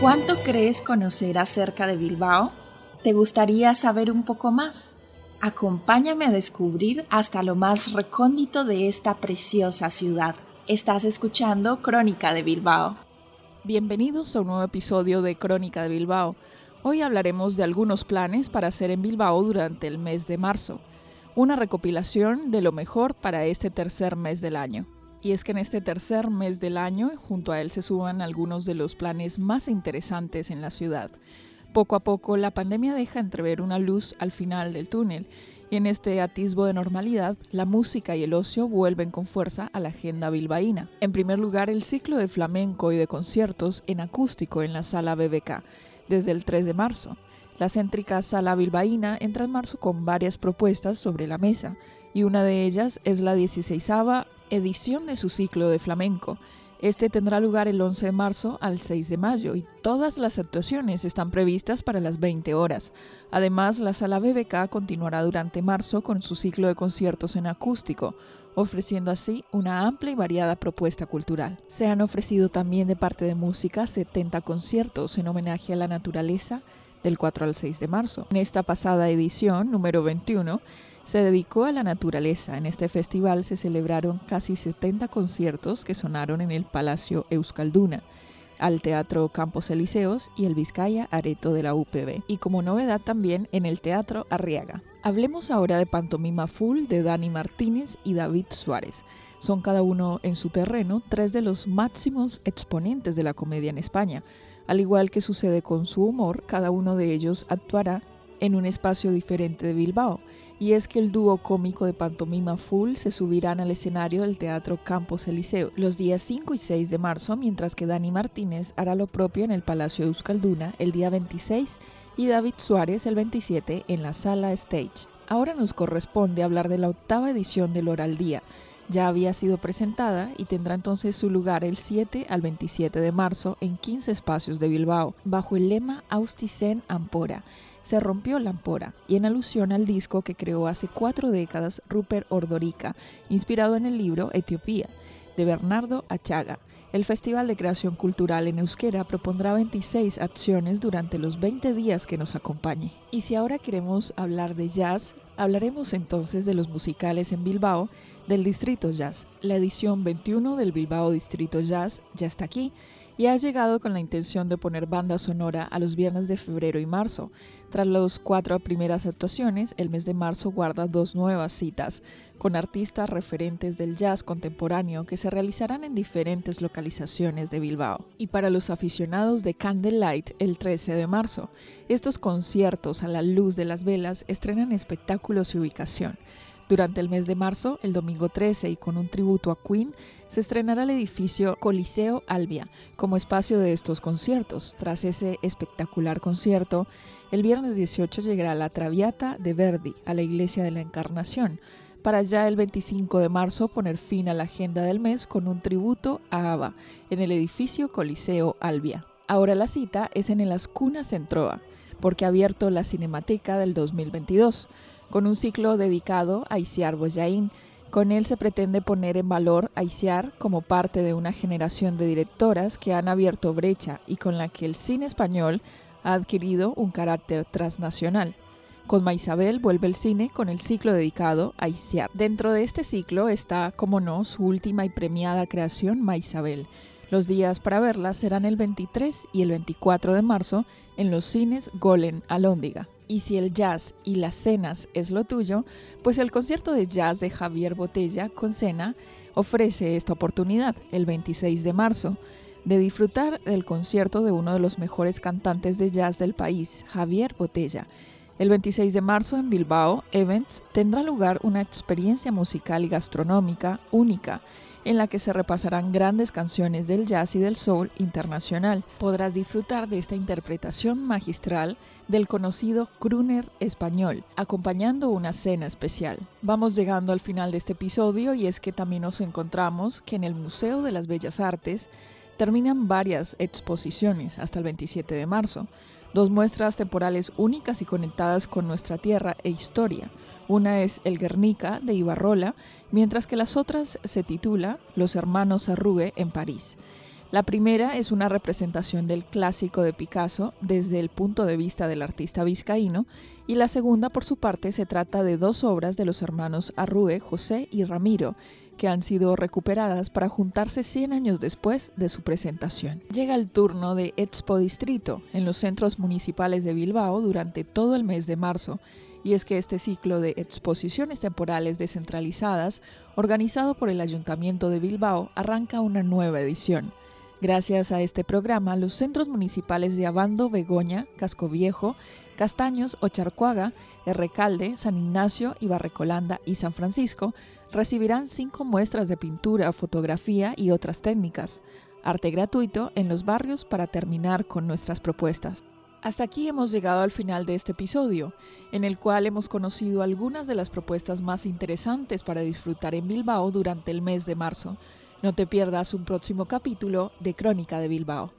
¿Cuánto crees conocer acerca de Bilbao? ¿Te gustaría saber un poco más? Acompáñame a descubrir hasta lo más recóndito de esta preciosa ciudad. Estás escuchando Crónica de Bilbao. Bienvenidos a un nuevo episodio de Crónica de Bilbao. Hoy hablaremos de algunos planes para hacer en Bilbao durante el mes de marzo. Una recopilación de lo mejor para este tercer mes del año y es que en este tercer mes del año junto a él se suban algunos de los planes más interesantes en la ciudad. Poco a poco la pandemia deja entrever una luz al final del túnel y en este atisbo de normalidad la música y el ocio vuelven con fuerza a la agenda bilbaína. En primer lugar el ciclo de flamenco y de conciertos en acústico en la sala BBK desde el 3 de marzo. La céntrica sala bilbaína entra en marzo con varias propuestas sobre la mesa y una de ellas es la 16 edición de su ciclo de flamenco. Este tendrá lugar el 11 de marzo al 6 de mayo y todas las actuaciones están previstas para las 20 horas. Además, la sala BBK continuará durante marzo con su ciclo de conciertos en acústico, ofreciendo así una amplia y variada propuesta cultural. Se han ofrecido también de parte de música 70 conciertos en homenaje a la naturaleza del 4 al 6 de marzo. En esta pasada edición, número 21, se dedicó a la naturaleza. En este festival se celebraron casi 70 conciertos que sonaron en el Palacio Euskalduna, al Teatro Campos Elíseos y el Vizcaya Areto de la UPB, y como novedad también en el Teatro Arriaga. Hablemos ahora de Pantomima Full de Dani Martínez y David Suárez. Son cada uno en su terreno tres de los máximos exponentes de la comedia en España. Al igual que sucede con su humor, cada uno de ellos actuará en un espacio diferente de Bilbao y es que el dúo cómico de Pantomima Full se subirán al escenario del Teatro Campos Eliseo los días 5 y 6 de marzo, mientras que Dani Martínez hará lo propio en el Palacio Euskalduna el día 26 y David Suárez el 27 en la Sala Stage. Ahora nos corresponde hablar de la octava edición del Oral Día. Ya había sido presentada y tendrá entonces su lugar el 7 al 27 de marzo en 15 espacios de Bilbao, bajo el lema Austisen Ampora se rompió la ampora, y en alusión al disco que creó hace cuatro décadas Rupert Ordorica, inspirado en el libro Etiopía, de Bernardo Achaga. El Festival de Creación Cultural en Euskera propondrá 26 acciones durante los 20 días que nos acompañe. Y si ahora queremos hablar de jazz, hablaremos entonces de los musicales en Bilbao del Distrito Jazz. La edición 21 del Bilbao Distrito Jazz ya está aquí y ha llegado con la intención de poner banda sonora a los viernes de febrero y marzo. Tras las cuatro primeras actuaciones, el mes de marzo guarda dos nuevas citas con artistas referentes del jazz contemporáneo que se realizarán en diferentes localizaciones de Bilbao. Y para los aficionados de Candlelight, el 13 de marzo, estos conciertos a la luz de las velas estrenan espectáculos y ubicación. Durante el mes de marzo, el domingo 13 y con un tributo a Queen, se estrenará el edificio Coliseo Albia como espacio de estos conciertos. Tras ese espectacular concierto, el viernes 18 llegará la Traviata de Verdi a la Iglesia de la Encarnación, para ya el 25 de marzo poner fin a la agenda del mes con un tributo a ABBA en el edificio Coliseo Albia. Ahora la cita es en el Ascuna Centroa, porque ha abierto la Cinemateca del 2022 con un ciclo dedicado a Isiar Boyain. Con él se pretende poner en valor a Isiar como parte de una generación de directoras que han abierto brecha y con la que el cine español ha adquirido un carácter transnacional. Con Maisabel vuelve el cine con el ciclo dedicado a Isiar. Dentro de este ciclo está, como no, su última y premiada creación, Maisabel. Los días para verla serán el 23 y el 24 de marzo en los cines Golen Alóndiga. Y si el jazz y las cenas es lo tuyo, pues el concierto de jazz de Javier Botella con cena ofrece esta oportunidad el 26 de marzo de disfrutar del concierto de uno de los mejores cantantes de jazz del país, Javier Botella. El 26 de marzo en Bilbao Events tendrá lugar una experiencia musical y gastronómica única en la que se repasarán grandes canciones del jazz y del soul internacional. Podrás disfrutar de esta interpretación magistral del conocido crooner español, acompañando una cena especial. Vamos llegando al final de este episodio y es que también nos encontramos que en el Museo de las Bellas Artes terminan varias exposiciones hasta el 27 de marzo, dos muestras temporales únicas y conectadas con nuestra tierra e historia, Una es El Guernica de Ibarrola, mientras que las otras se titula Los hermanos Arrugue en París. La primera es una representación del clásico de Picasso desde el punto de vista del artista vizcaíno y la segunda, por su parte, se trata de dos obras de los hermanos Arrué, José y Ramiro, que han sido recuperadas para juntarse 100 años después de su presentación. Llega el turno de Expo Distrito en los centros municipales de Bilbao durante todo el mes de marzo y es que este ciclo de exposiciones temporales descentralizadas, organizado por el Ayuntamiento de Bilbao, arranca una nueva edición. Gracias a este programa, los centros municipales de Abando, Begoña, Casco Viejo, Castaños, Ocharcuaga, Recalde, San Ignacio, Ibarrecolanda y San Francisco recibirán cinco muestras de pintura, fotografía y otras técnicas, arte gratuito en los barrios para terminar con nuestras propuestas. Hasta aquí hemos llegado al final de este episodio, en el cual hemos conocido algunas de las propuestas más interesantes para disfrutar en Bilbao durante el mes de marzo. No te pierdas un próximo capítulo de Crónica de Bilbao.